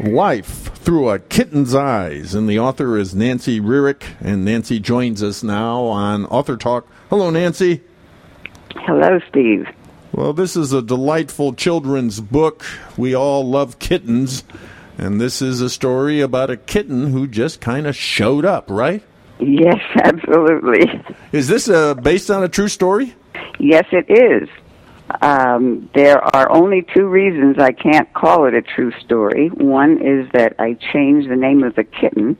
Life Through a Kitten's Eyes, and the author is Nancy Rearick, and Nancy joins us now on Author Talk. Hello, Nancy. Hello, Steve. Well, this is a delightful children's book. We all love kittens, and this is a story about a kitten who just kind of showed up, right? Yes, absolutely. Is this uh, based on a true story? Yes, it is. Um, there are only two reasons I can't call it a true story. One is that I changed the name of the kitten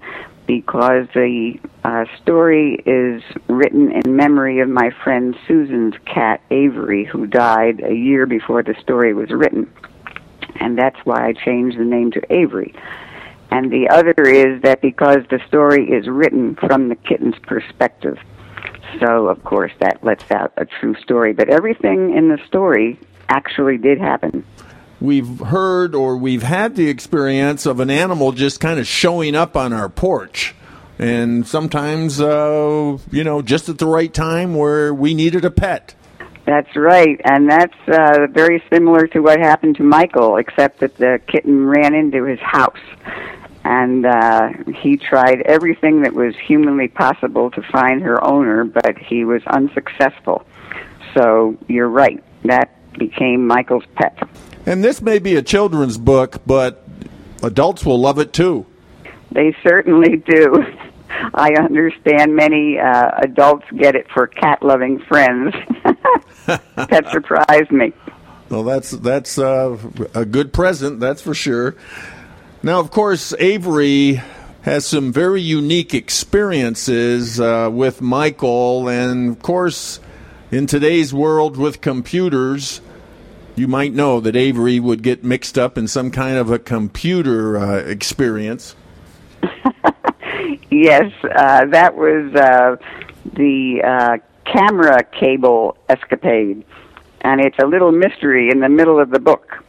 because the uh, story is written in memory of my friend Susan's cat, Avery, who died a year before the story was written. And that's why I changed the name to Avery. And the other is that because the story is written from the kitten's perspective. So, of course, that lets out a true story. But everything in the story actually did happen. We've heard or we've had the experience of an animal just kind of showing up on our porch. And sometimes, uh, you know, just at the right time where we needed a pet. That's right, and that's uh, very similar to what happened to Michael, except that the kitten ran into his house and uh, he tried everything that was humanly possible to find her owner, but he was unsuccessful. So you're right, that became Michael's pet. And this may be a children's book, but adults will love it too. They certainly do. I understand many uh, adults get it for cat loving friends. that surprised me. Well, that's that's uh, a good present, that's for sure. Now, of course, Avery has some very unique experiences uh, with Michael, and of course, in today's world with computers, you might know that Avery would get mixed up in some kind of a computer uh, experience. yes, uh, that was uh, the uh, camera cable escapade, and it's a little mystery in the middle of the book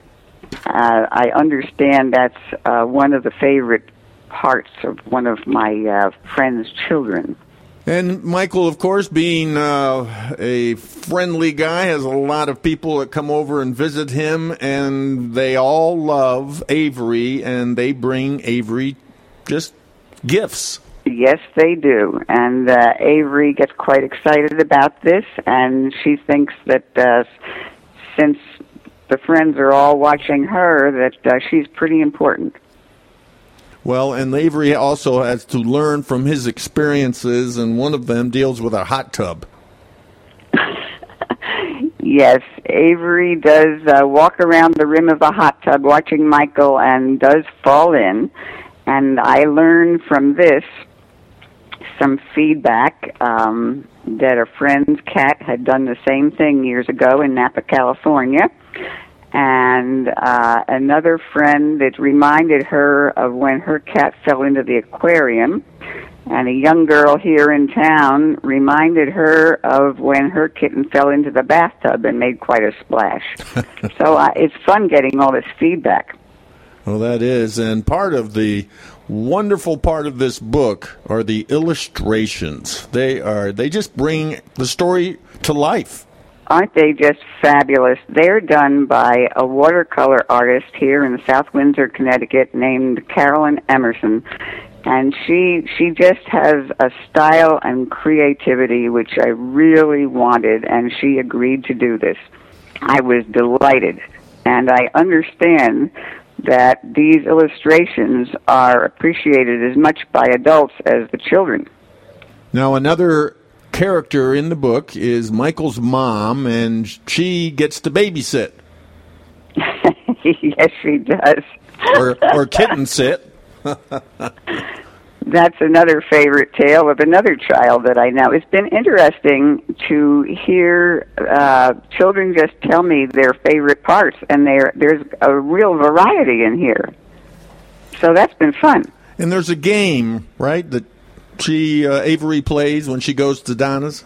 uh, I understand that's uh, one of the favorite parts of one of my uh, friend's children. And Michael, of course, being uh, a friendly guy, has a lot of people that come over and visit him, and they all love Avery, and they bring Avery just gifts. Yes, they do. And uh, Avery gets quite excited about this, and she thinks that uh, since the friends are all watching her that uh, she's pretty important. Well, and Avery also has to learn from his experiences, and one of them deals with a hot tub. yes, Avery does uh, walk around the rim of the hot tub watching Michael and does fall in. And I learned from this some feedback um, that a friend's cat had done the same thing years ago in Napa, California and uh, another friend that reminded her of when her cat fell into the aquarium. And a young girl here in town reminded her of when her kitten fell into the bathtub and made quite a splash. so uh, it's fun getting all this feedback. Well, that is. And part of the wonderful part of this book are the illustrations. They are they just bring the story to life. Aren't they just fabulous? They're done by a watercolor artist here in South Windsor, Connecticut named Carolyn Emerson. And she she just has a style and creativity which I really wanted and she agreed to do this. I was delighted. And I understand that these illustrations are appreciated as much by adults as the children. Now another character in the book is Michael's mom, and she gets to babysit. yes, she does. or, or kitten sit. That's another favorite tale of another child that I know. It's been interesting to hear uh, children just tell me their favorite parts, and there there's a real variety in here. So that's been fun. And there's a game, right, that she uh, Avery plays when she goes to Donna's.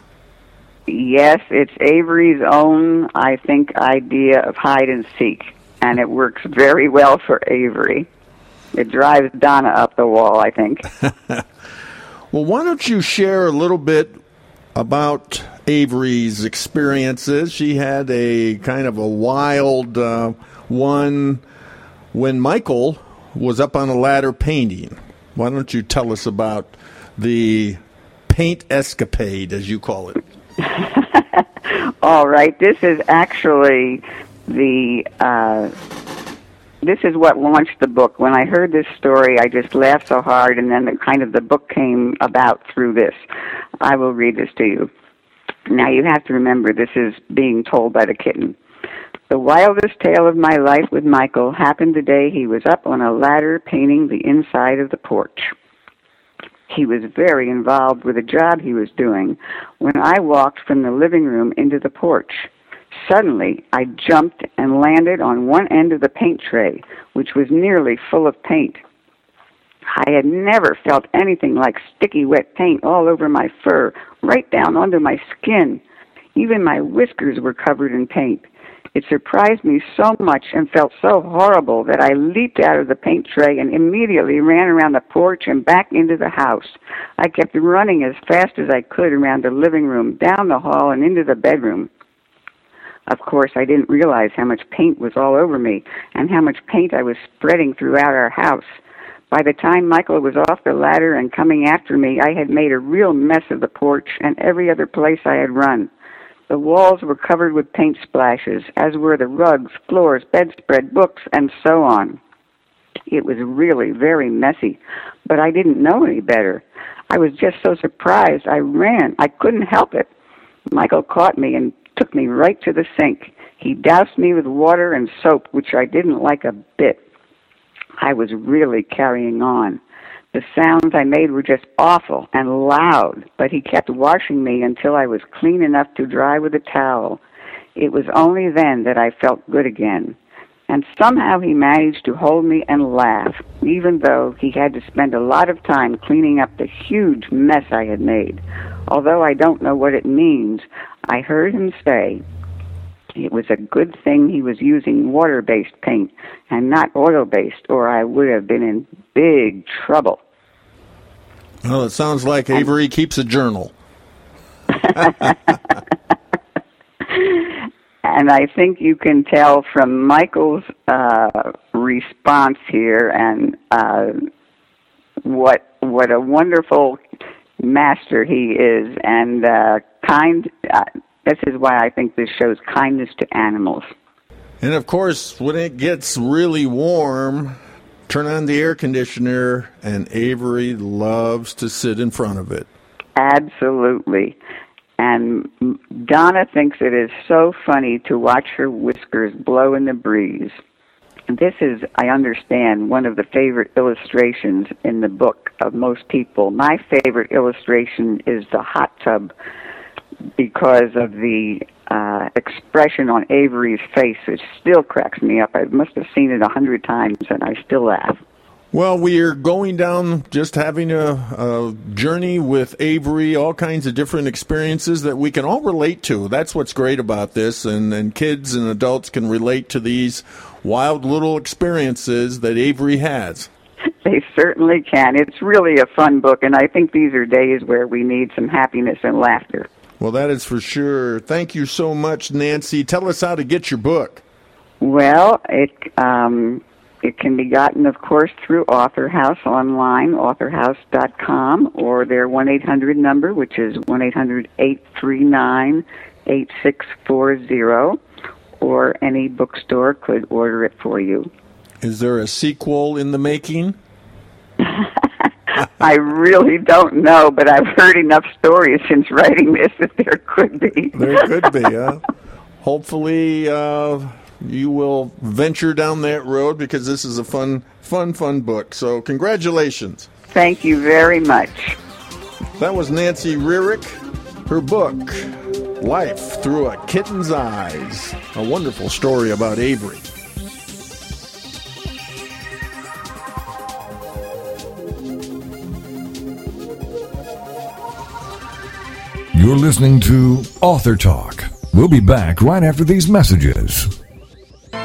Yes, it's Avery's own, I think, idea of hide and seek, and it works very well for Avery. It drives Donna up the wall, I think. well, why don't you share a little bit about Avery's experiences? She had a kind of a wild uh, one when Michael was up on a ladder painting. Why don't you tell us about the paint escapade, as you call it? All right. This is actually the. Uh, this is what launched the book. When I heard this story, I just laughed so hard, and then the kind of the book came about through this. I will read this to you. Now you have to remember this is being told by the kitten. The wildest tale of my life with Michael happened the day he was up on a ladder painting the inside of the porch. He was very involved with the job he was doing when I walked from the living room into the porch. Suddenly, I jumped and landed on one end of the paint tray, which was nearly full of paint. I had never felt anything like sticky wet paint all over my fur, right down under my skin. Even my whiskers were covered in paint. It surprised me so much and felt so horrible that I leaped out of the paint tray and immediately ran around the porch and back into the house. I kept running as fast as I could around the living room, down the hall, and into the bedroom. Of course, I didn't realize how much paint was all over me and how much paint I was spreading throughout our house. By the time Michael was off the ladder and coming after me, I had made a real mess of the porch and every other place I had run. The walls were covered with paint splashes, as were the rugs, floors, bedspread, books, and so on. It was really very messy, but I didn't know any better. I was just so surprised. I ran. I couldn't help it. Michael caught me and took me right to the sink. He doused me with water and soap, which I didn't like a bit. I was really carrying on. The sounds I made were just awful and loud, but he kept washing me until I was clean enough to dry with a towel. It was only then that I felt good again. And somehow he managed to hold me and laugh, even though he had to spend a lot of time cleaning up the huge mess I had made. Although I don't know what it means, I heard him say, it was a good thing he was using water based paint and not oil based, or I would have been in big trouble. Well, it sounds like Avery keeps a journal. and I think you can tell from Michael's uh, response here and uh, what what a wonderful master he is, and uh, kind. Uh, this is why I think this shows kindness to animals. And of course, when it gets really warm, turn on the air conditioner, and Avery loves to sit in front of it. Absolutely. And Donna thinks it is so funny to watch her whiskers blow in the breeze. This is, I understand, one of the favorite illustrations in the book of most people. My favorite illustration is the hot tub because of the uh, expression on Avery's face, which still cracks me up. I must have seen it a hundred times, and I still laugh. Well, we are going down just having a, a, journey with Avery, all kinds of different experiences that we can all relate to. That's what's great about this, and, and kids and adults can relate to these wild little experiences that Avery has. They certainly can. It's really a fun book, and I think these are days where we need some happiness and laughter. Well, that is for sure. Thank you so much, Nancy. Tell us how to get your book. Well, it um, it can be gotten, of course, through Author House online, authorhouse.com, or their 1 800 number, which is 1 800 839 8640, or any bookstore could order it for you. Is there a sequel in the making? I really don't know, but I've heard enough stories since writing this that there could be. there could be, huh? Hopefully, uh, you will venture down that road because this is a fun, fun, fun book. So, congratulations. Thank you very much. That was Nancy Rearick. Her book, Life Through a Kitten's Eyes. A wonderful story about Avery. You're listening to Author Talk. We'll be back right after these messages.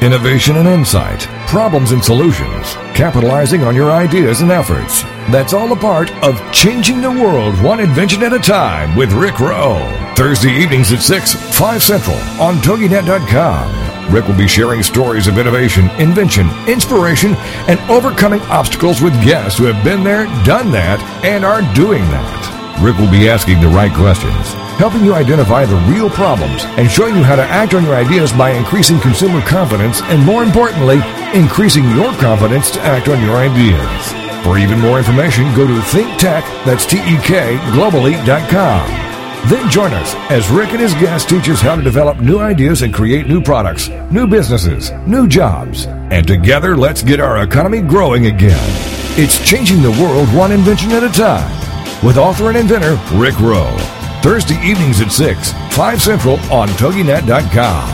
Innovation and insight, problems and solutions, capitalizing on your ideas and efforts. That's all a part of Changing the World One Invention at a Time with Rick Rowe. Thursday evenings at 6, 5 Central on TogiNet.com. Rick will be sharing stories of innovation, invention, inspiration, and overcoming obstacles with guests who have been there, done that, and are doing that. Rick will be asking the right questions helping you identify the real problems and showing you how to act on your ideas by increasing consumer confidence and, more importantly, increasing your confidence to act on your ideas. For even more information, go to ThinkTech, that's T-E-K, globally.com. Then join us as Rick and his guests teach us how to develop new ideas and create new products, new businesses, new jobs. And together, let's get our economy growing again. It's changing the world one invention at a time with author and inventor Rick Rowe. Thursday evenings at 6, 5 Central on TogiNet.com.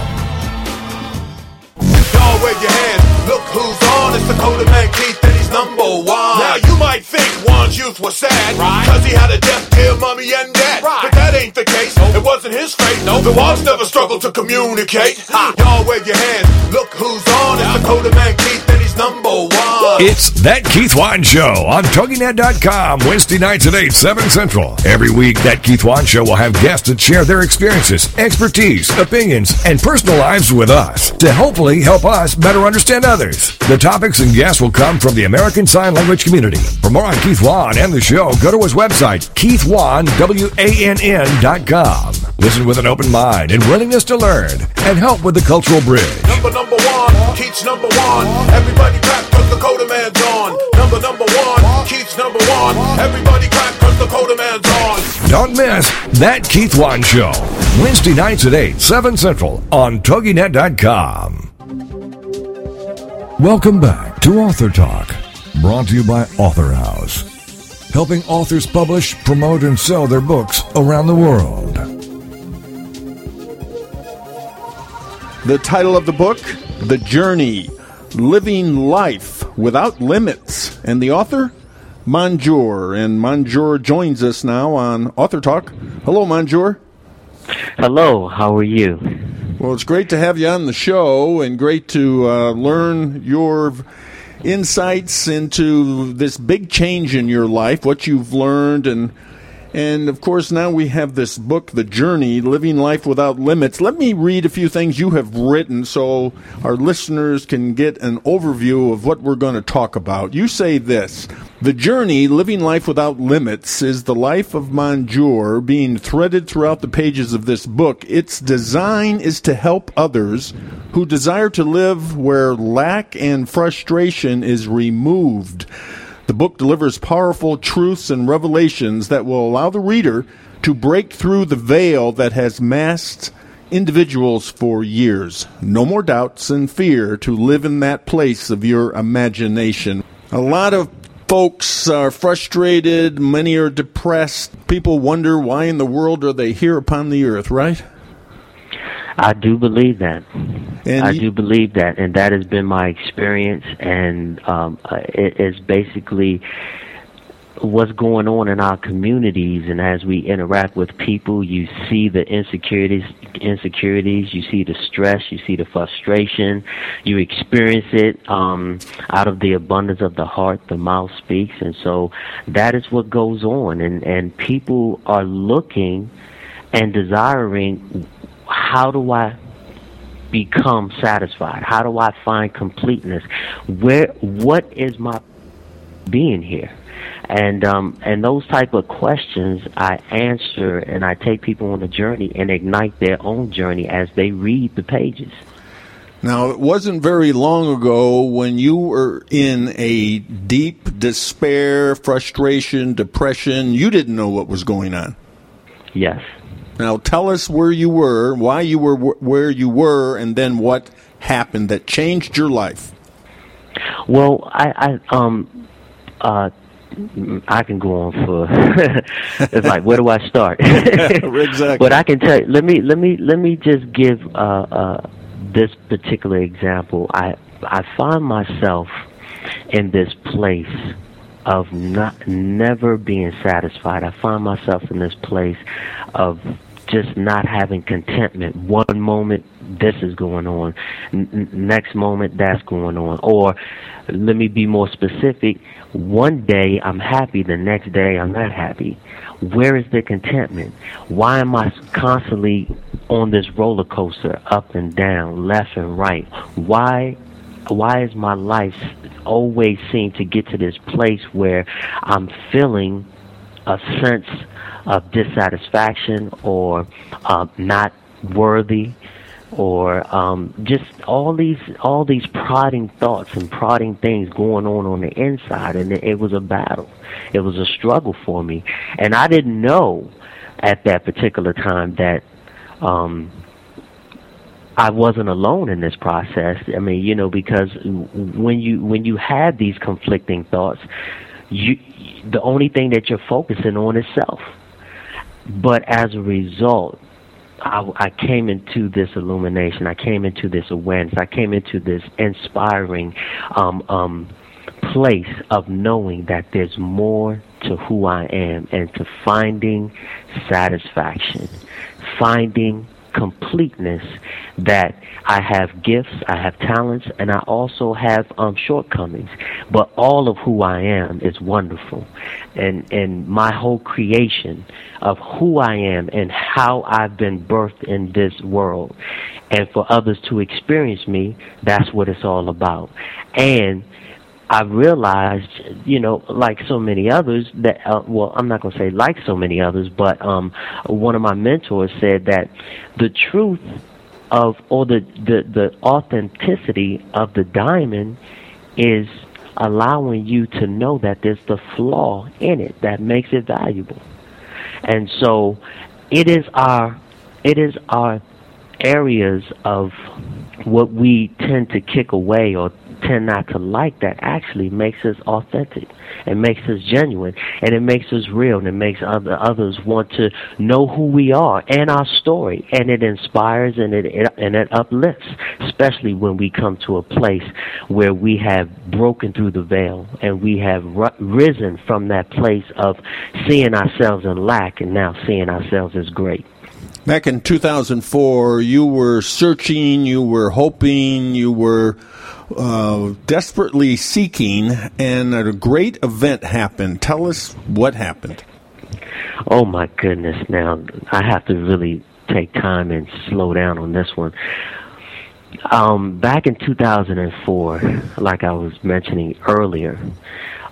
Y'all wave your hands. Look who's on. It's Dakota Man Keith and he's number one. Now you might think Juan's youth was sad. Right. Cause he had a death, dear mommy and dad. Right. But that ain't the case. Nope. It wasn't his fate. Nope. The Juans never struggled to communicate. Ha. Y'all wave your hands. Look who's on. It's Dakota Man Keith and he's number one. It's That Keith Wann Show on TogiNet.com, Wednesday nights at 8, 7 Central. Every week, That Keith Wann Show will have guests that share their experiences, expertise, opinions, and personal lives with us to hopefully help us better understand others. The topics and guests will come from the American Sign Language community. For more on Keith Wann and the show, go to his website, keithwan.com. Listen with an open mind and willingness to learn and help with the cultural bridge. Number number one, Keith's number one. Everybody clap cause Dakota Man's on. Number number one, Keith's number one. Everybody clap cause Dakota Man's on. Don't miss That Keith Wann Show. Wednesday nights at 8, 7 Central on TogiNet.com. Welcome back to Author Talk, brought to you by Author House, helping authors publish, promote, and sell their books around the world. The title of the book, The Journey Living Life Without Limits. And the author, MonJurr. And MonJurr joins us now on Author Talk. Hello, MonJurr. Hello, how are you? Well, it's great to have you on the show and great to uh, learn your insights into this big change in your life, what you've learned, and and of course now we have this book, The Journey: Living Life Without Limits. Let me read a few things you have written so our listeners can get an overview of what we're going to talk about. You say this. The journey, living life without limits, is the life of MonJurr being threaded throughout the pages of this book. Its design is to help others who desire to live where lack and frustration is removed. The book delivers powerful truths and revelations that will allow the reader to break through the veil that has masked individuals for years. No more doubts and fear to live in that place of your imagination. A lot of folks are frustrated, many are depressed. People wonder why in the world are they here upon the earth, right? I do believe that. And I you- do believe that, and that has been my experience, and um, uh, it is basically what's going on in our communities and as we interact with people you see the insecurities insecurities you see the stress you see the frustration you experience it um out of the abundance of the heart the mouth speaks and so that is what goes on and and people are looking and desiring how do I become satisfied? How do I find completeness? Where what is my being here? And um and those type of questions I answer and I take people on a journey and ignite their own journey as they read the pages. Now, it wasn't very long ago when you were in a deep despair, frustration, depression. You didn't know what was going on. Yes. Now, tell us where you were, why you were wh- where you were, and then what happened that changed your life. Well, I, I um uh I can go on for it's like where do I start? Exactly. But I can tell you, let me let me let me just give uh uh this particular example. I I find myself in this place of not never being satisfied. I find myself in this place of just not having contentment. One moment this is going on, N- next moment that's going on, or let me be more specific. One day I'm happy, the next day I'm not happy. Where is the contentment? Why am I constantly on this roller coaster, up and down, left and right? Why why is my life always seem to get to this place where I'm feeling a sense of dissatisfaction or uh, not worthy or um, just all these all these prodding thoughts and prodding things going on on the inside, and it, it was a battle. It was a struggle for me, and I didn't know at that particular time that um, I wasn't alone in this process. I mean, you know, because when you when you have these conflicting thoughts, you the only thing that you're focusing on is self. But as a result, I, I came into this illumination. I came into this awareness. I came into this inspiring um, um, place of knowing that there's more to who I am and to finding satisfaction, finding completeness that I have gifts, I have talents, and I also have um, shortcomings. But all of who I am is wonderful, and and my whole creation of who I am and how I've been birthed in this world, and for others to experience me, that's what it's all about. And I realized, you know, like so many others, that uh, well, I'm not going to say like so many others, but um, one of my mentors said that the truth of or the, the the authenticity of the diamond is allowing you to know that there's the flaw in it that makes it valuable. And so it is our it is our areas of what we tend to kick away or tend not to like that actually makes us authentic. And makes us genuine and it makes us real and it makes other others want to know who we are and our story and it inspires and it, it and it uplifts especially when we come to a place where we have broken through the veil and we have risen from that place of seeing ourselves in lack and now seeing ourselves as great. Back in 2004, you were searching, you were hoping, you were uh, desperately seeking, and a great event happened. Tell us what happened. Oh my goodness! Now I have to really take time and slow down on this one. Um, back in 2004, like I was mentioning earlier,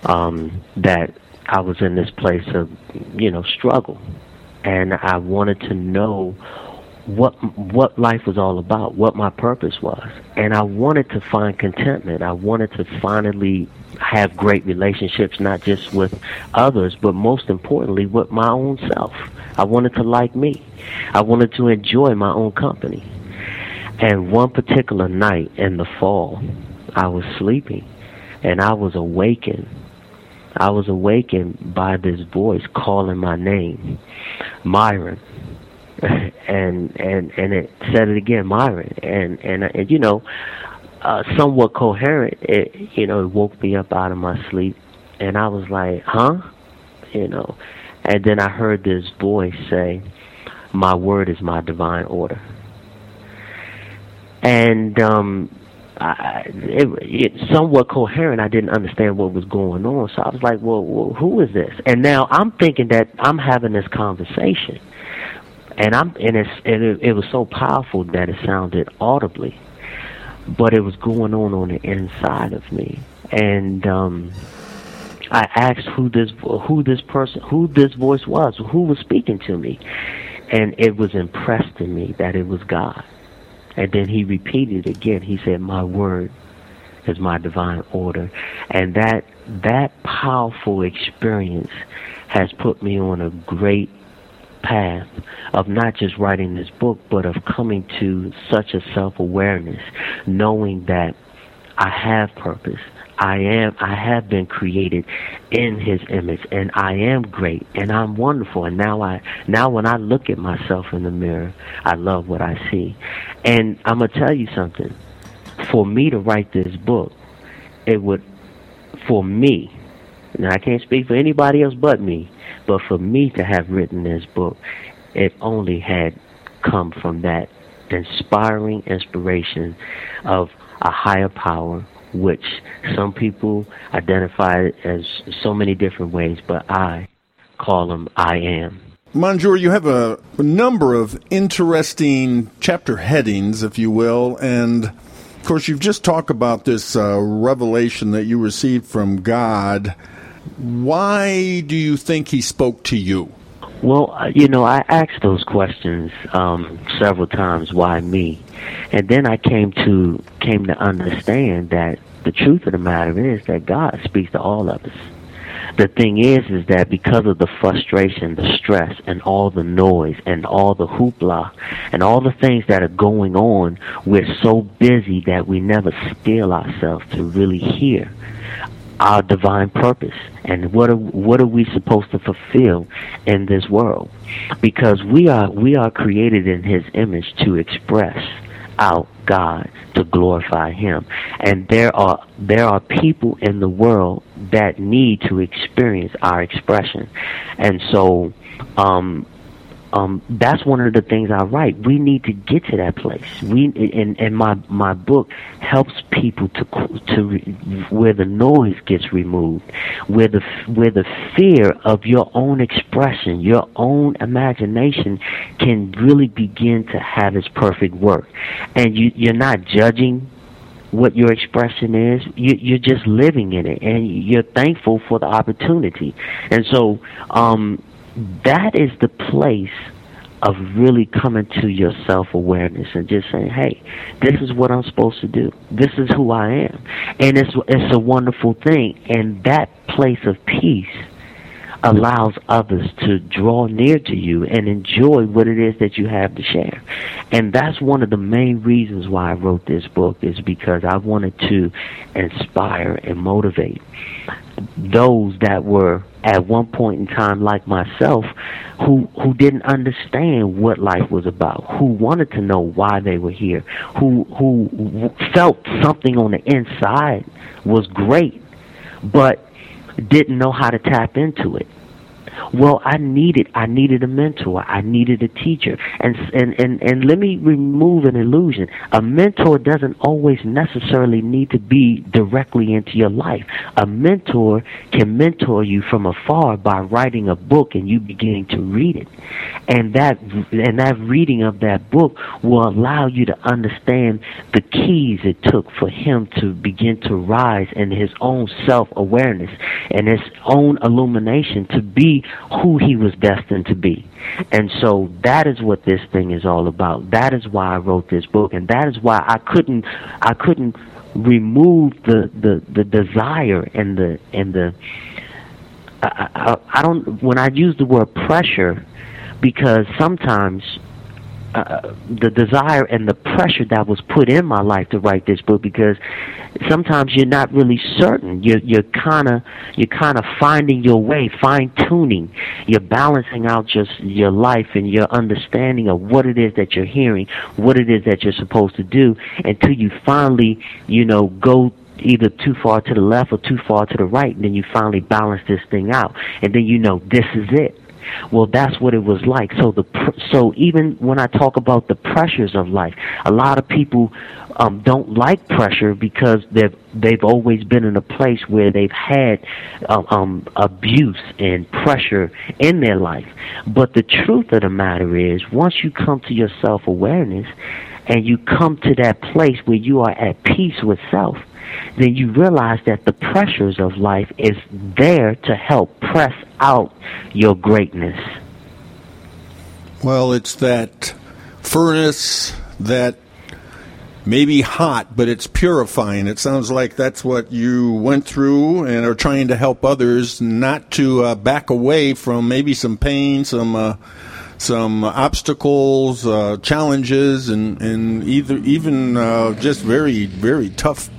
um, that I was in this place of, you know, struggle, and I wanted to know what what life was all about, what my purpose was, and I wanted to find contentment. I wanted to finally have great relationships, not just with others, but most importantly with my own self. I wanted to like me. I wanted to enjoy my own company. And one particular night in the fall, I was sleeping, and I was awakened. I was awakened by this voice calling my name, Myron and and and it said it again, Myron, and and and you know, uh, somewhat coherent. It you know it woke me up out of my sleep, and I was like, huh, you know, and then I heard this voice say, "My word is my divine order," and um. I, it, it somewhat coherent. I didn't understand what was going on, so I was like, well, well, who is this?" And now I'm thinking that I'm having this conversation, and I'm and it's and it, it was so powerful that it sounded audibly, but it was going on on the inside of me, and um, I asked who this who this person who this voice was, who was speaking to me, and it was impressed in me that it was God, and then he repeated again. He said, "My word." is my divine order and that that powerful experience has put me on a great path of not just writing this book, but of coming to such a self awareness, knowing that I have purpose. I am I have been created in his image and I am great and I'm wonderful and now I now when I look at myself in the mirror I love what I see. And I'm gonna tell you something. For me to write this book, it would for me Now, I can't speak for anybody else but me, but for me to have written this book, it only had come from that inspiring inspiration of a higher power, which some people identify as so many different ways, but I call them I am. MonJurr, you have a, number of interesting chapter headings, if you will, and of course, you've just talked about this uh, revelation that you received from God. Why do you think He spoke to you? Well, uh, you know, I asked those questions um, several times. Why me? And then I came to came to understand that the truth of the matter is that God speaks to all of us the thing is is that because of the frustration the stress and all the noise and all the hoopla and all the things that are going on we're so busy that we never still ourselves to really hear our divine purpose and what are what are we supposed to fulfill in this world because we are we are created in his image to express out God to glorify him. And there are there are people in the world that need to experience our expression. And so um um, that's one of the things I write. We need to get to that place. We and, and my my book helps people to to where the noise gets removed, where the where the fear of your own expression, your own imagination, can really begin to have its perfect work, and you you're not judging what your expression is. You, you're just living in it, and you're thankful for the opportunity. And so, um, that is the place of really coming to your self awareness and just saying, "Hey, this is what I'm supposed to do. This is who I am," and it's it's a wonderful thing. And that place of peace allows others to draw near to you and enjoy what it is that you have to share. And that's one of the main reasons why I wrote this book is because I wanted to inspire and motivate those that were at one point in time like myself who who didn't understand what life was about who wanted to know why they were here who who felt something on the inside was great but didn't know how to tap into it well, I needed I needed a mentor. I needed a teacher. And and and and let me remove an illusion. A mentor doesn't always necessarily need to be directly into your life. A mentor can mentor you from afar by writing a book and you beginning to read it. And that and that reading of that book will allow you to understand the keys it took for him to begin to rise in his own self-awareness and his own illumination to be who he was destined to be. And so that is what this thing is all about. That is why I wrote this book and that is why I couldn't I couldn't remove the the, the desire and the and the I, I, I don't when I use the word pressure because sometimes uh, the desire and the pressure that was put in my life to write this book because sometimes you're not really certain. You're you're kind of you're kind of finding your way fine tuning you're balancing out just your life and your understanding of what it is that you're hearing what it is that you're supposed to do until you finally you know go either too far to the left or too far to the right and then you finally balance this thing out. And then you know this is it well, that's what it was like. So the so even when I talk about the pressures of life, a lot of people um, don't like pressure because they've they've always been in a place where they've had uh, um, abuse and pressure in their life. But the truth of the matter is, once you come to your self awareness and you come to that place where you are at peace with self, then you realize that the pressures of life is there to help press out your greatness. Well, it's that furnace that may be hot, but it's purifying. It sounds like that's what you went through and are trying to help others not to uh, back away from maybe some pain, some. Uh, some obstacles, uh, challenges, and, and either even uh, just very very tough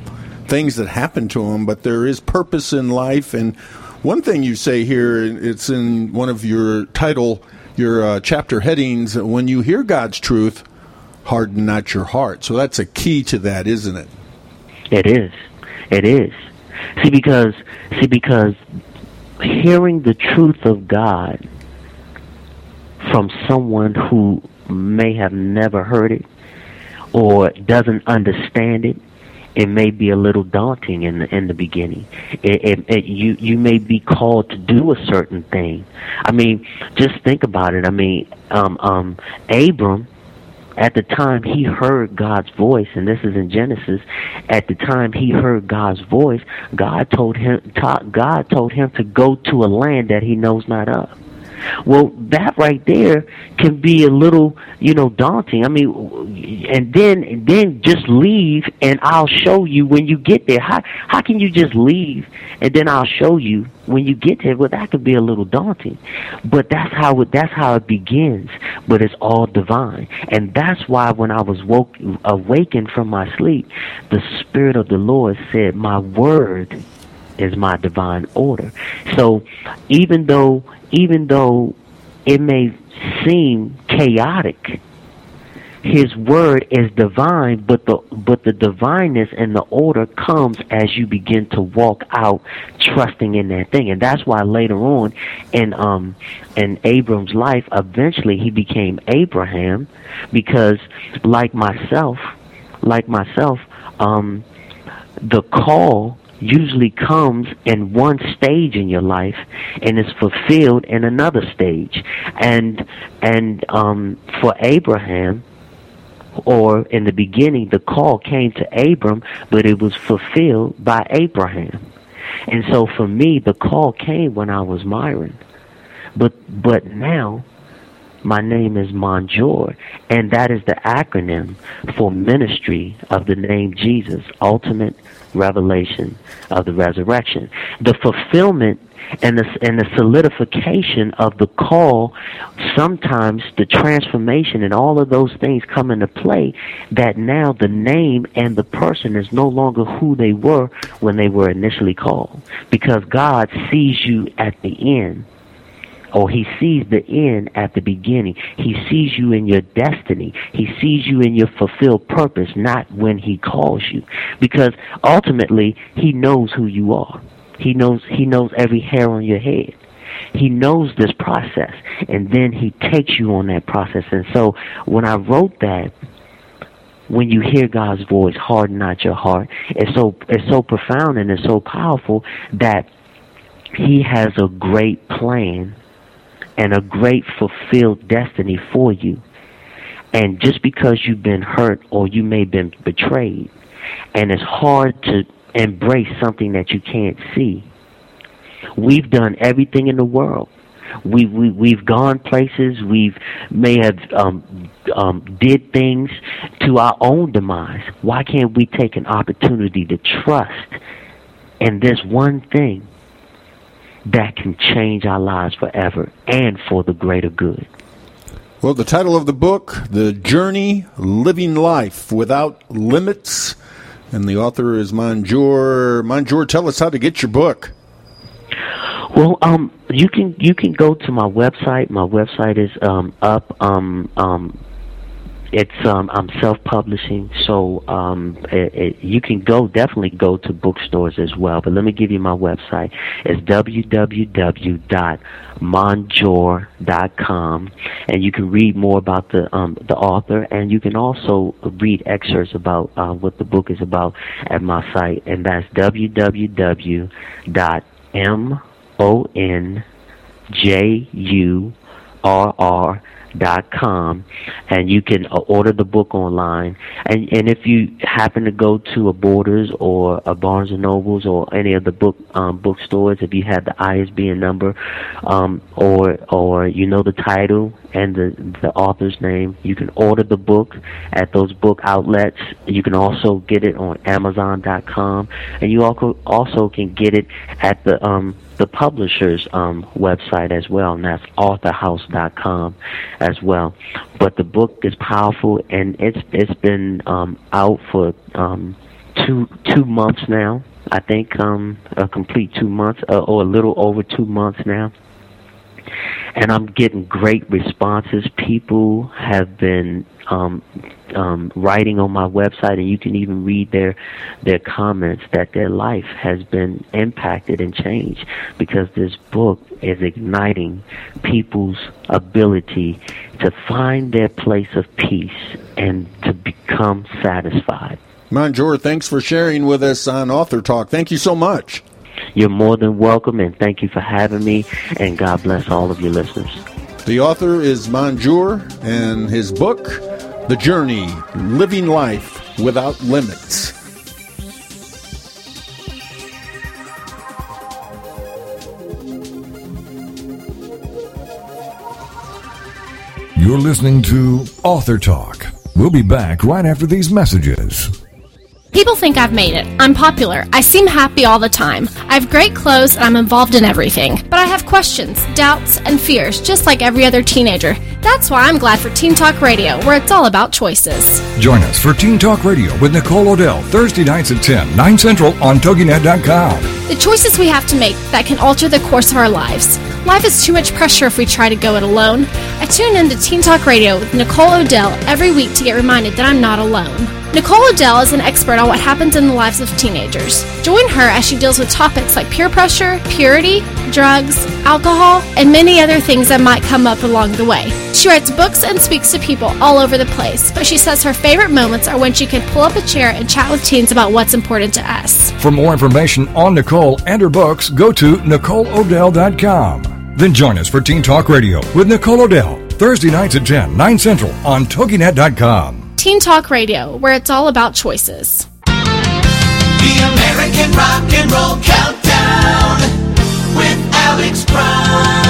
things that happen to them, but there is purpose in life. And one thing you say here, it's in one of your title, your uh, chapter headings, when you hear God's truth, harden not your heart. So that's a key to that, isn't it? It is. It is. See, because see, because hearing the truth of God from someone who may have never heard it or doesn't understand it, it may be a little daunting in the in the beginning. It, it, it, you you may be called to do a certain thing. I mean, just think about it. I mean, um, um, Abram, at the time he heard God's voice, and this is in Genesis. At the time he heard God's voice, God told him God told him to go to a land that he knows not of. Well, that right there can be a little, you know, daunting. I mean, and then and then just leave, and I'll show you when you get there. How how can you just leave, and then I'll show you when you get there? Well, that could be a little daunting, but that's how it that's how it begins. But it's all divine, and that's why when I was woke awakened from my sleep, the Spirit of the Lord said, "My word." is my divine order. So even though even though it may seem chaotic, his word is divine, but the but the divineness and the order comes as you begin to walk out trusting in that thing. And that's why later on in um in Abram's life, eventually he became Abraham because like myself, like myself, um the call usually comes in one stage in your life and is fulfilled in another stage. And and um, for Abraham, or in the beginning, the call came to Abram, but it was fulfilled by Abraham. And so for me, the call came when I was Myron. But but now my name is MonJurr, and that is the acronym for ministry of the name Jesus, ultimate revelation of the resurrection. The fulfillment and the, and the solidification of the call, sometimes the transformation and all of those things come into play that now the name and the person is no longer who they were when they were initially called. Because God sees you at the end or he sees the end at the beginning. He sees you in your destiny. He sees you in your fulfilled purpose, not when he calls you. Because ultimately, he knows who you are. He knows he knows every hair on your head. He knows this process and then he takes you on that process. And so when I wrote that when you hear God's voice, harden not your heart. It's so it's so profound and it's so powerful that he has a great plan and a great fulfilled destiny for you. And just because you've been hurt or you may have been betrayed, and it's hard to embrace something that you can't see. We've done everything in the world. We, we we've gone places. We've may have um, um, did things to our own demise. Why can't we take an opportunity to trust in this one thing that can change our lives forever and for the greater good. Well, the title of the book, The Journey Living Life Without Limits, and the author is MonJurr. MonJurr, tell us how to get your book. Well, um, you can you can go to my website. My website is um, up um, um, it's um, I'm self-publishing, so um, it, it, you can go definitely go to bookstores as well. But let me give you my website. It's www.monjurr.com, and you can read more about the um, the author, and you can also read excerpts about uh, what the book is about at my site, and that's www.monjurr dot com and you can uh, order the book online. And and if you happen to go to a borders or a barnes and nobles or any of the book um bookstores if you have the isbn number um or or you know the title and the the author's name you can order the book at those book outlets. You can also get it on amazon dot com and you also also can get it at the um the publisher's um, website as well, and that's authorhouse.com as well. But the book is powerful, and it's it's been um, out for um, two two months now. I think um, a complete two months, uh, or a little over two months now. And I'm getting great responses. People have been um, um, writing on my website, and you can even read their their comments that their life has been impacted and changed because this book is igniting people's ability to find their place of peace and to become satisfied. MonJurr, thanks for sharing with us on Author Talk. Thank you so much. You're more than welcome, and thank you for having me, and God bless all of your listeners. The author is MonJurr, and his book, The Journey Living Life Without Limits. You're listening to Author Talk. We'll be back right after these messages. People think I've made it. I'm popular. I seem happy all the time. I have great clothes and I'm involved in everything. But I have questions, doubts, and fears, just like every other teenager. That's why I'm glad for Teen Talk Radio, where it's all about choices. Join us for Teen Talk Radio with Nicole O'Dell, Thursday nights at 10, 9 Central on TogiNet.com. The choices we have to make that can alter the course of our lives. Life is too much pressure if we try to go it alone. I tune in to Teen Talk Radio with Nicole O'Dell every week to get reminded that I'm not alone. Nicole O'Dell is an expert on what happens in the lives of teenagers. Join her as she deals with topics like peer pressure, purity, drugs, alcohol, and many other things that might come up along the way. She writes books and speaks to people all over the place, but she says her favorite moments are when she can pull up a chair and chat with teens about what's important to us. For more information on Nicole and her books, go to NicoleOdell.com. Then join us for Teen Talk Radio with Nicole O'Dell, Thursday nights at 10, 9 Central on TogiNet.com. Teen Talk Radio, where it's all about choices. The American Rock and Roll Countdown with Alex Price.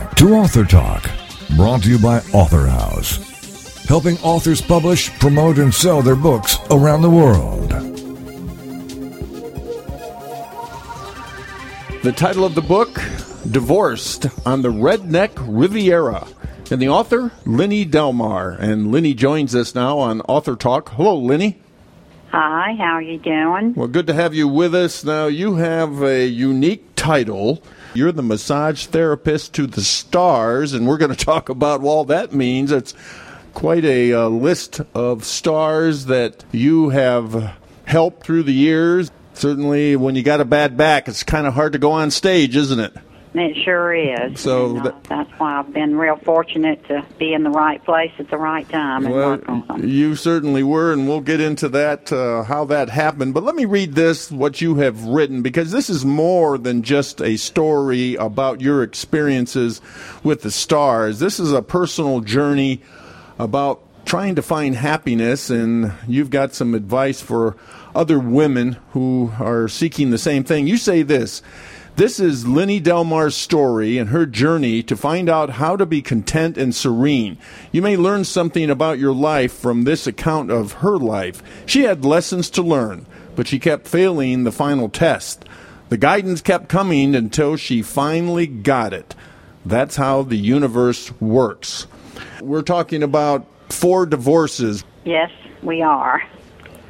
to Author Talk, brought to you by Author House, helping authors publish, promote, and sell their books around the world. The title of the book, Divorced on the Redneck Riviera. And the author, Linnie Delmar. And Linnie joins us now on Author Talk. Hello, Linnie. Hi, how are you doing? Well, good to have you with us. Now, you have a unique title. You're the massage therapist to the stars, and we're going to talk about all that means. It's quite a uh, list of stars that you have helped through the years. Certainly, when you got a bad back, it's kind of hard to go on stage, isn't it? It sure is. So And, uh, that- that's why I've been real fortunate to be in the right place at the right time and Well, work on them. you certainly were, and we'll get into that, uh, how that happened. But let me read this, what you have written, because this is more than just a story about your experiences with the stars. This is a personal journey about trying to find happiness, and you've got some advice for other women who are seeking the same thing. You say this. This is Linnie Delmar's story and her journey to find out how to be content and serene. You may learn something about your life from this account of her life. She had lessons to learn, but she kept failing the final test. The guidance kept coming until she finally got it. That's how the universe works. We're talking about four divorces. Yes, we are.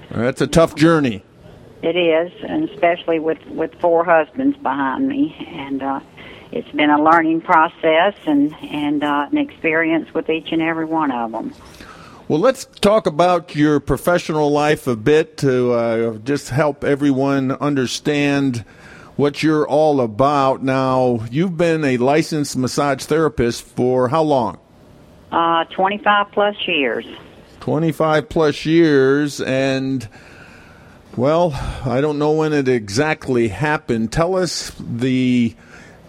That's a tough journey. It is, and especially with with four husbands behind me, and uh, it's been a learning process and and uh, an experience with each and every one of them. Well, let's talk about your professional life a bit to uh, just help everyone understand what you're all about. Now, you've been a licensed massage therapist for how long? Uh, 25 plus years. 25 plus years, and well, I don't know when it exactly happened. Tell us the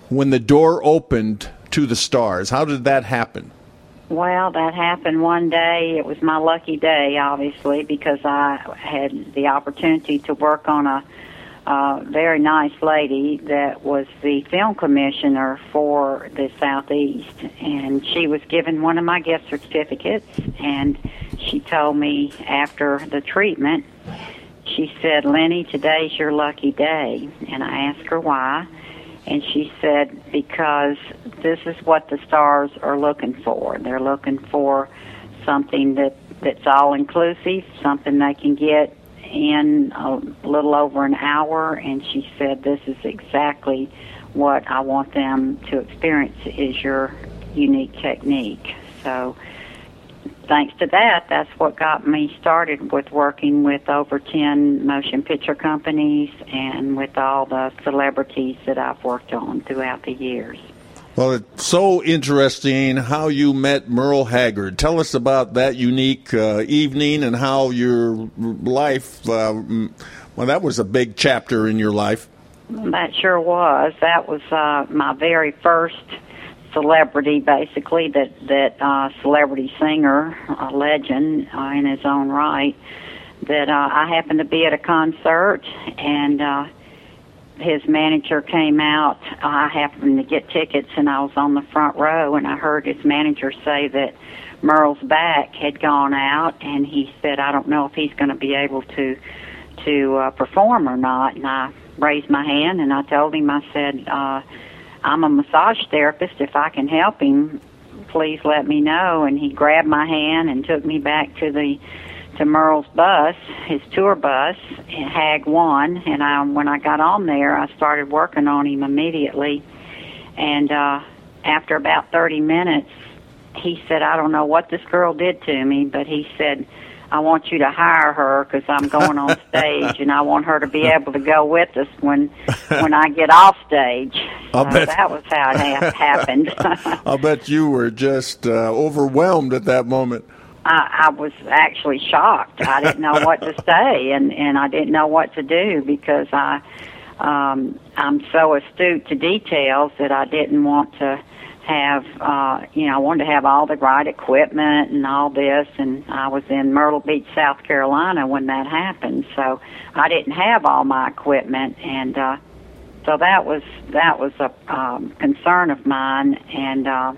when the door opened to the stars. How did that happen? Well, that happened one day. It was my lucky day, obviously, because I had the opportunity to work on a a very nice lady that was the film commissioner for the Southeast, and she was given one of my gift certificates, and she told me after the treatment, she said, Linnie, today's your lucky day. And I asked her why, and she said, because this is what the stars are looking for. They're looking for something that that's all inclusive, something they can get in a little over an hour. And she said, this is exactly what I want them to experience is your unique technique. So thanks to that, that's what got me started with working with over 10 motion picture companies and with all the celebrities that I've worked on throughout the years. Well, it's so interesting how you met Merle Haggard. Tell us about that unique uh, evening and how your life, uh, well, that was a big chapter in your life. That sure was. That was uh, my very first celebrity, basically, that, that uh, celebrity singer, a legend uh, in his own right, that uh, I happened to be at a concert and uh, his manager came out. I happened to get tickets, and I was on the front row, and I heard his manager say that Merle's back had gone out, and he said, "I don't know if he's going to be able to to uh, perform or not." And I raised my hand, and I told him, I said, uh, "I'm a massage therapist. If I can help him, please let me know." And he grabbed my hand and took me back to the to Merle's bus, his tour bus, Hag One, and I when I got on there, I started working on him immediately. And uh, after about 30 minutes, he said, "I don't know what this girl did to me, but he said." I want you to hire her because I'm going on stage, and I want her to be able to go with us when when I get off stage. I'll So bet- that was how it ha- happened. I'll bet you were just uh, overwhelmed at that moment. I, I was actually shocked. I didn't know what to say, and and I didn't know what to do because I um, I'm so astute to details that I didn't want to have uh, you know I wanted to have all the right equipment and all this, and I was in Myrtle Beach, South Carolina when that happened, so I didn't have all my equipment, and uh, so that was that was a um, concern of mine, and. Uh,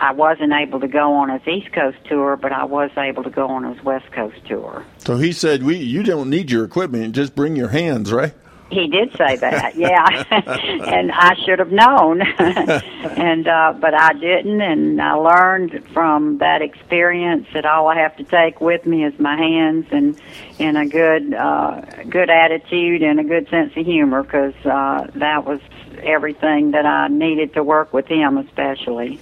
I wasn't able to go on his East Coast tour, but I was able to go on his West Coast tour. So he said, "We, you don't need your equipment; just bring your hands, right?" He did say that, yeah, and I should have known, and uh, but I didn't, and I learned from that experience that all I have to take with me is my hands and and a good uh, good attitude and a good sense of humor, because uh, that was everything that I needed to work with him, especially.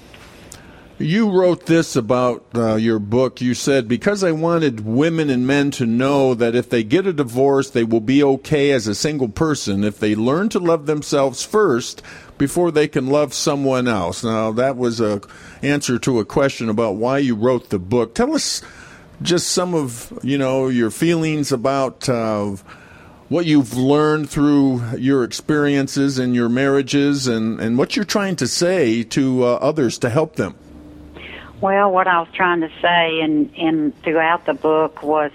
You wrote this about uh, your book. You said, Because I wanted women and men to know that if they get a divorce, they will be okay as a single person if they learn to love themselves first before they can love someone else. Now, that was a answer to a question about why you wrote the book. Tell us just some of, you know, your feelings about uh, what you've learned through your experiences and your marriages and, and what you're trying to say to uh, others to help them. Well, what I was trying to say in, in throughout the book was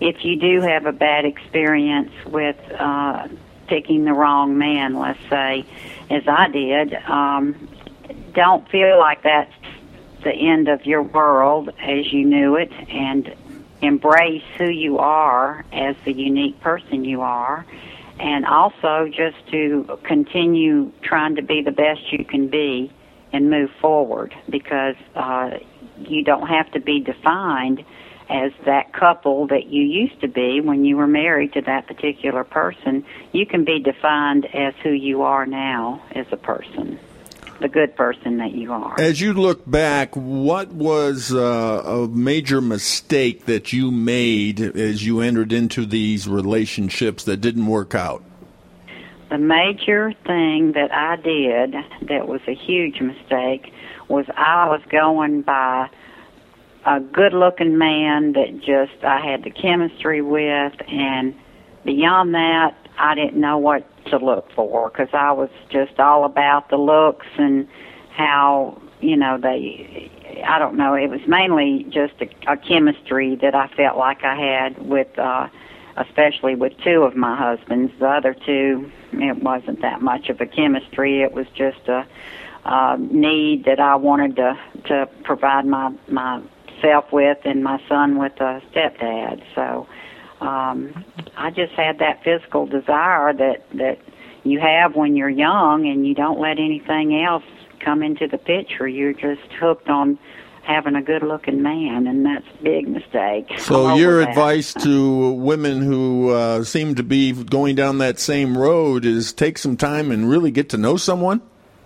if you do have a bad experience with uh, picking the wrong man, let's say, as I did, um, don't feel like that's the end of your world as you knew it and embrace who you are as the unique person you are. And also just to continue trying to be the best you can be and move forward because uh, you don't have to be defined as that couple that you used to be when you were married to that particular person. You can be defined as who you are now as a person, the good person that you are. As you look back, what was uh, a major mistake that you made as you entered into these relationships that didn't work out? The major thing that I did that was a huge mistake was I was going by a good looking man that just I had the chemistry with and beyond that I didn't know what to look for because I was just all about the looks and how you know they I don't know it was mainly just a, a chemistry that I felt like I had with uh especially with two of my husbands. The other two, it wasn't that much of a chemistry. It was just a, a need that I wanted to to provide my myself with, and my son with a stepdad. So um, I just had that physical desire that that you have when you're young, and you don't let anything else come into the picture. You're just hooked on having a good looking man, and that's a big mistake. So, your advice to women who uh, seem to be going down that same road is take some time and really get to know someone?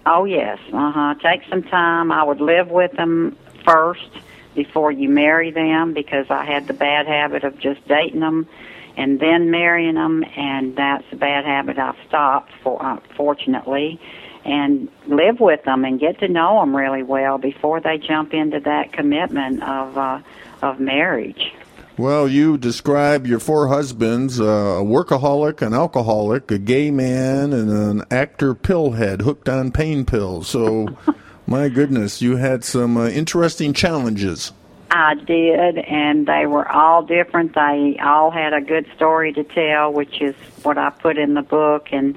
Oh yes, uh huh. Take some time. I would live with them first before you marry them because I had the bad habit of just dating them and then marrying them, and that's a bad habit I've stopped for uh, fortunately. And live with them and get to know them really well before they jump into that commitment of uh, of marriage. Well, you describe your four husbands uh, a workaholic, an alcoholic, a gay man, and an actor pillhead hooked on pain pills. So, my goodness, you had some uh, interesting challenges. I did, and they were all different. They all had a good story to tell, which is what I put in the book, and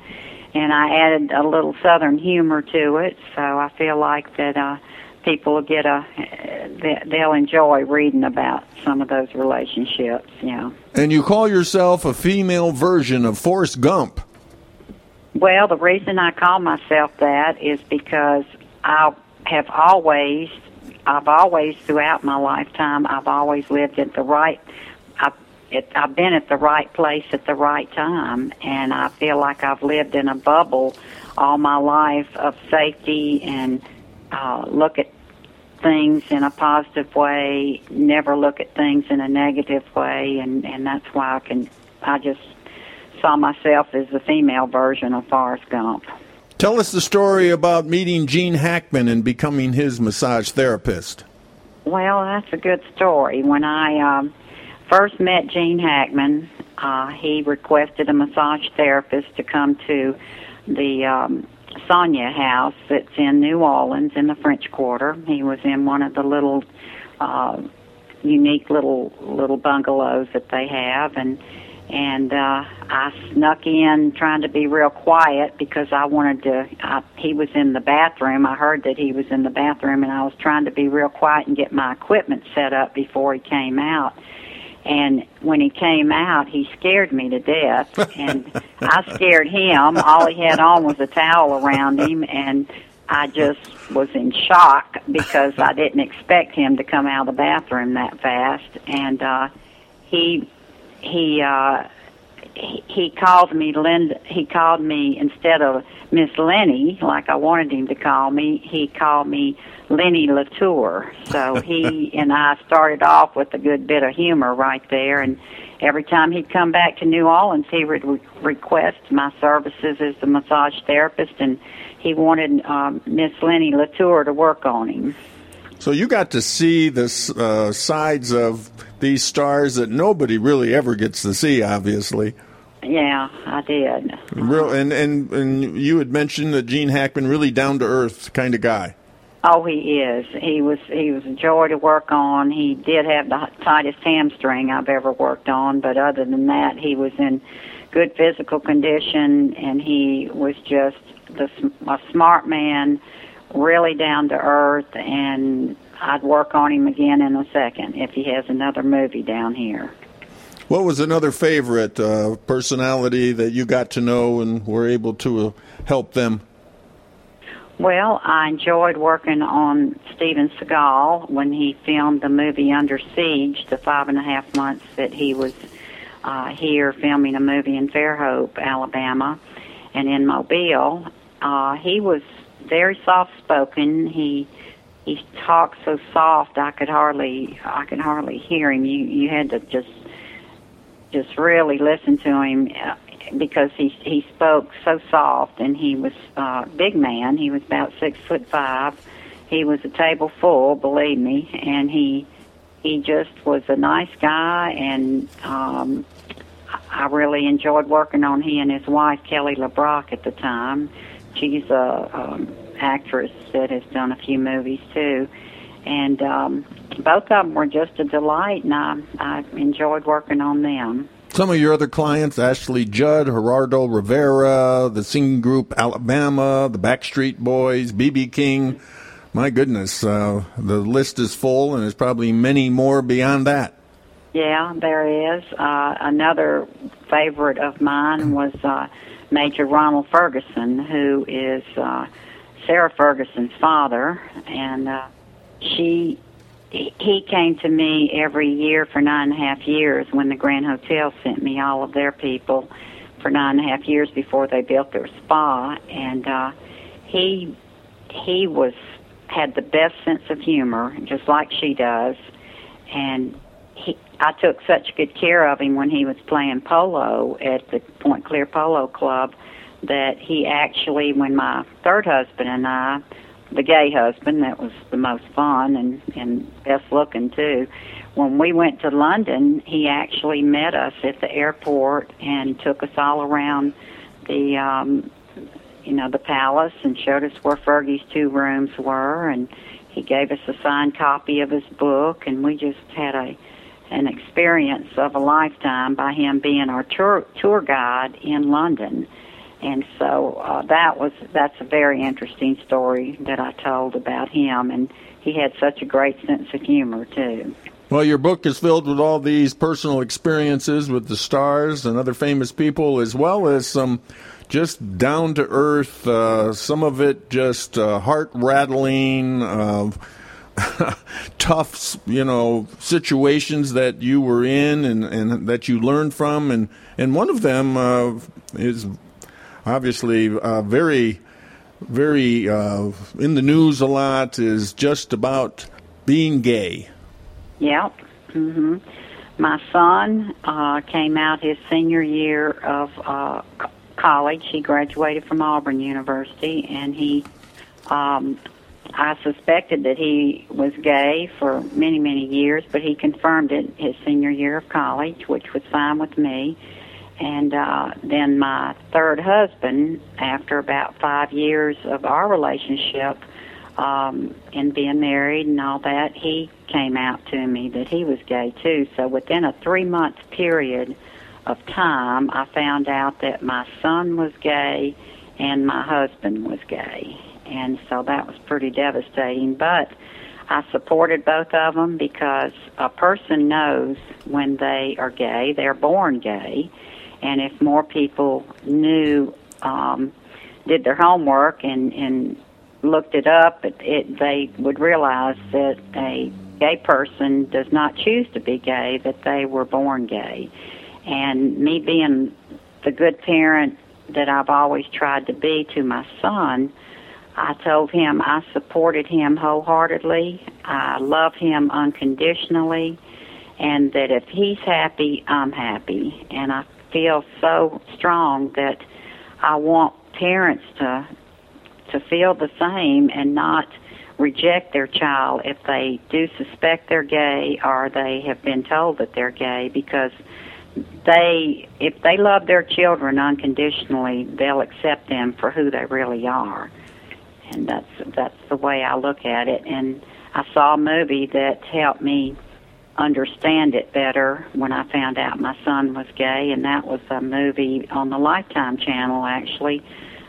and I added a little Southern humor to it. So I feel like that uh, people will get a they- they'll enjoy reading about some of those relationships. You know. And you call yourself a female version of Forrest Gump. Well, the reason I call myself that is because I have always, I've always throughout my lifetime, I've always lived at the right. I've, it, I've been at the right place at the right time, and I feel like I've lived in a bubble all my life of safety and uh, look at things in a positive way, never look at things in a negative way, and and that's why I can. I just saw myself as the female version of Forrest Gump. Tell us the story about meeting Gene Hackman and becoming his massage therapist. Well, that's a good story. When I um, first met Gene Hackman, uh, he requested a massage therapist to come to the um, Soniat House that's in New Orleans in the French Quarter. He was in one of the little uh, unique little little bungalows that they have, and and uh, I snuck in trying to be real quiet because I wanted to. I, he was in the bathroom. I heard that he was in the bathroom, and I was trying to be real quiet and get my equipment set up before he came out. And when he came out, he scared me to death, and I scared him. All he had on was a towel around him, and I just was in shock because I didn't expect him to come out of the bathroom that fast. And uh, he he uh, he, called me Linda. He called me instead of Miss Linnie, like I wanted him to call me. He called me Linnie Latour. So he and I started off with a good bit of humor right there. And every time he'd come back to New Orleans, he would re- request my services as the massage therapist, and he wanted um, Miss Linnie Latour to work on him. So you got to see the uh, sides of these stars that nobody really ever gets to see, obviously. Yeah, I did. Real, and, and, and you had mentioned that Gene Hackman, really down to earth kind of guy. Oh, he is. He was he was a joy to work on. He did have the tightest hamstring I've ever worked on, but other than that, he was in good physical condition, and he was just the a smart man, really down to earth, and I'd work on him again in a second if he has another movie down here. What was another favorite uh, personality that you got to know and were able to uh, help them? Well, I enjoyed working on Steven Seagal when he filmed the movie Under Siege, the five and a half months that he was uh, here filming a movie in Fairhope, Alabama, and in Mobile. Uh, he was very soft spoken. He he talked so soft I could hardly I could hardly hear him. You you had to just just really listen to him because he he spoke so soft and he was uh, big man. He was about six foot five. He was a table full, believe me, and he he just was a nice guy and um, I really enjoyed working on he and his wife Kelly LeBrock at the time. She's a um, actress that has done a few movies too, and um, both of them were just a delight, and I I enjoyed working on them. Some of your other clients, Ashley Judd, Geraldo Rivera, the singing group Alabama, the Backstreet Boys, BB King. My goodness, uh, the list is full, and there's probably many more beyond that. Yeah, there is. Uh, another favorite of mine was uh, Major Ronald Ferguson, who is uh, Sarah Ferguson's father, and uh, she he came to me every year for nine and a half years when the Grand Hotel sent me all of their people for nine and a half years before they built their spa, and uh, he he was had the best sense of humor, just like she does, and he I took such good care of him when he was playing polo at the Point Clear Polo Club that he actually, when my third husband and I the gay husband that was the most fun and and best looking too. When we went to london he actually met us at the airport and took us all around the um you know the palace and showed us where fergie's two rooms were. And he gave us a signed copy of his book. And we just had a an experience of a lifetime by him being our tour tour guide in london and so uh, that was that's a very interesting story that I told about him, and he had such a great sense of humor too. Well, your book is filled with all these personal experiences with the stars and other famous people, as well as some just down to earth, uh, some of it just uh, heart rattling. Uh, tough, you know, situations that you were in and, and that you learned from, and and one of them uh, is obviously uh, very, very uh, in the news a lot is just about being gay. Yep. hmm My son uh, came out his senior year of uh, college. He graduated from Auburn University, and he, um, I suspected that he was gay for many, many years, but he confirmed it his senior year of college, which was fine with me and uh, then my third husband, after about five years of our relationship um, and being married and all that, he came out to me that he was gay too. So within a three month period of time, I found out that my son was gay and my husband was gay. And so that was pretty devastating. But I supported both of them because a person knows when they are gay, they're born gay and if more people knew, um, did their homework and, and looked it up, it, it, they would realize that a gay person does not choose to be gay, that they were born gay. And me being the good parent that I've always tried to be to my son, I told him I supported him wholeheartedly. I love him unconditionally, and that if he's happy, I'm happy. And I feel so strong that I want parents to to feel the same and not reject their child if they do suspect they're gay or they have been told that they're gay because they if they love their children unconditionally they'll accept them for who they really are. And that's that's the way I look at it. And I saw a movie that helped me understand it better when I found out my son was gay, and that was a movie on the Lifetime channel actually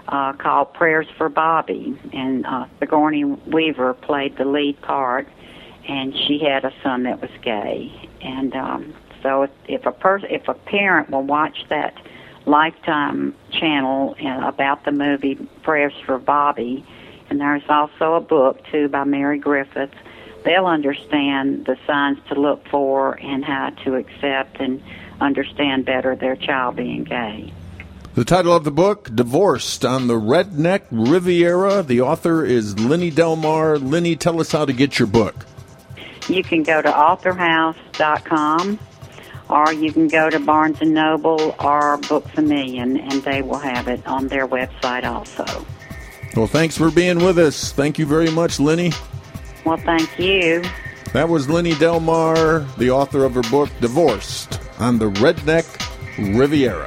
uh, called Prayers for Bobby, and uh, Sigourney Weaver played the lead part, and she had a son that was gay, and um, so if, if a person, if a parent will watch that Lifetime channel uh, about the movie Prayers for Bobby, and there's also a book too by Mary Griffith they'll understand the signs to look for and how to accept and understand better their child being gay. The title of the book, Divorced on the Redneck Riviera. The author is Linnie Delmar. Linnie, tell us how to get your book. You can go to authorhouse.com or you can go to Barnes & Noble or Books A Million, and they will have it on their website also. Well, thanks for being with us. Thank you very much, Linnie. Well, thank you. That was Linnie Delmar, the author of her book, Divorced on the Redneck Riviera.